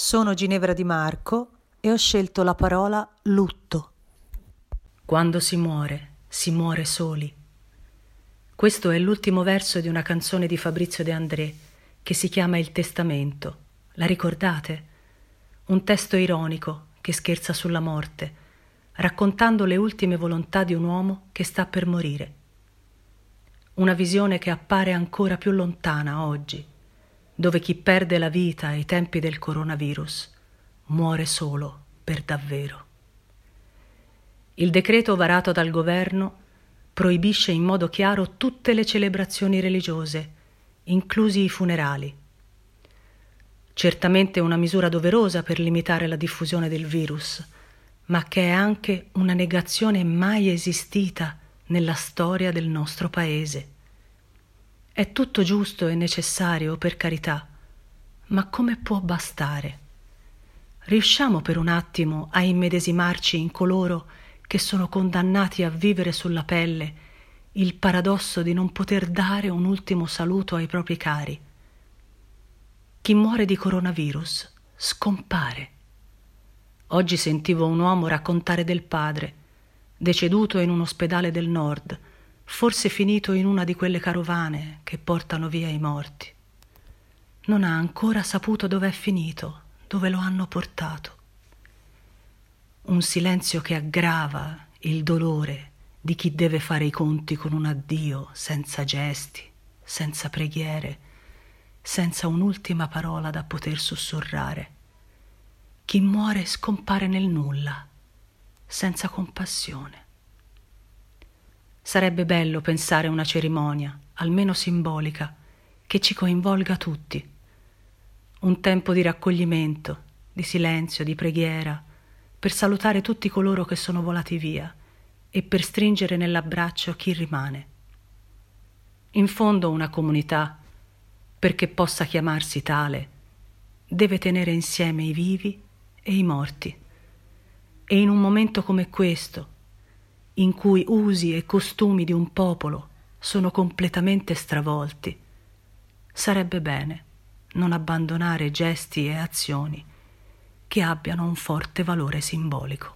Sono Ginevra Di Marco e ho scelto la parola lutto. Quando si muore, si muore soli. Questo è l'ultimo verso di una canzone di Fabrizio De André che si chiama Il Testamento. La ricordate? Un testo ironico che scherza sulla morte, raccontando le ultime volontà di un uomo che sta per morire. Una visione che appare ancora più lontana oggi dove chi perde la vita ai tempi del coronavirus muore solo per davvero. Il decreto varato dal governo proibisce in modo chiaro tutte le celebrazioni religiose, inclusi i funerali. Certamente una misura doverosa per limitare la diffusione del virus, ma che è anche una negazione mai esistita nella storia del nostro paese. È tutto giusto e necessario, per carità, ma come può bastare? Riusciamo per un attimo a immedesimarci in coloro che sono condannati a vivere sulla pelle il paradosso di non poter dare un ultimo saluto ai propri cari. Chi muore di coronavirus scompare. Oggi sentivo un uomo raccontare del padre, deceduto in un ospedale del nord, forse finito in una di quelle carovane che portano via i morti. Non ha ancora saputo dove è finito, dove lo hanno portato. Un silenzio che aggrava il dolore di chi deve fare i conti con un addio senza gesti, senza preghiere, senza un'ultima parola da poter sussurrare. Chi muore scompare nel nulla, senza compassione. Sarebbe bello pensare a una cerimonia, almeno simbolica, che ci coinvolga tutti. Un tempo di raccoglimento, di silenzio, di preghiera, per salutare tutti coloro che sono volati via e per stringere nell'abbraccio chi rimane. In fondo una comunità, perché possa chiamarsi tale, deve tenere insieme i vivi e i morti. E in un momento come questo, in cui usi e costumi di un popolo sono completamente stravolti, sarebbe bene non abbandonare gesti e azioni che abbiano un forte valore simbolico.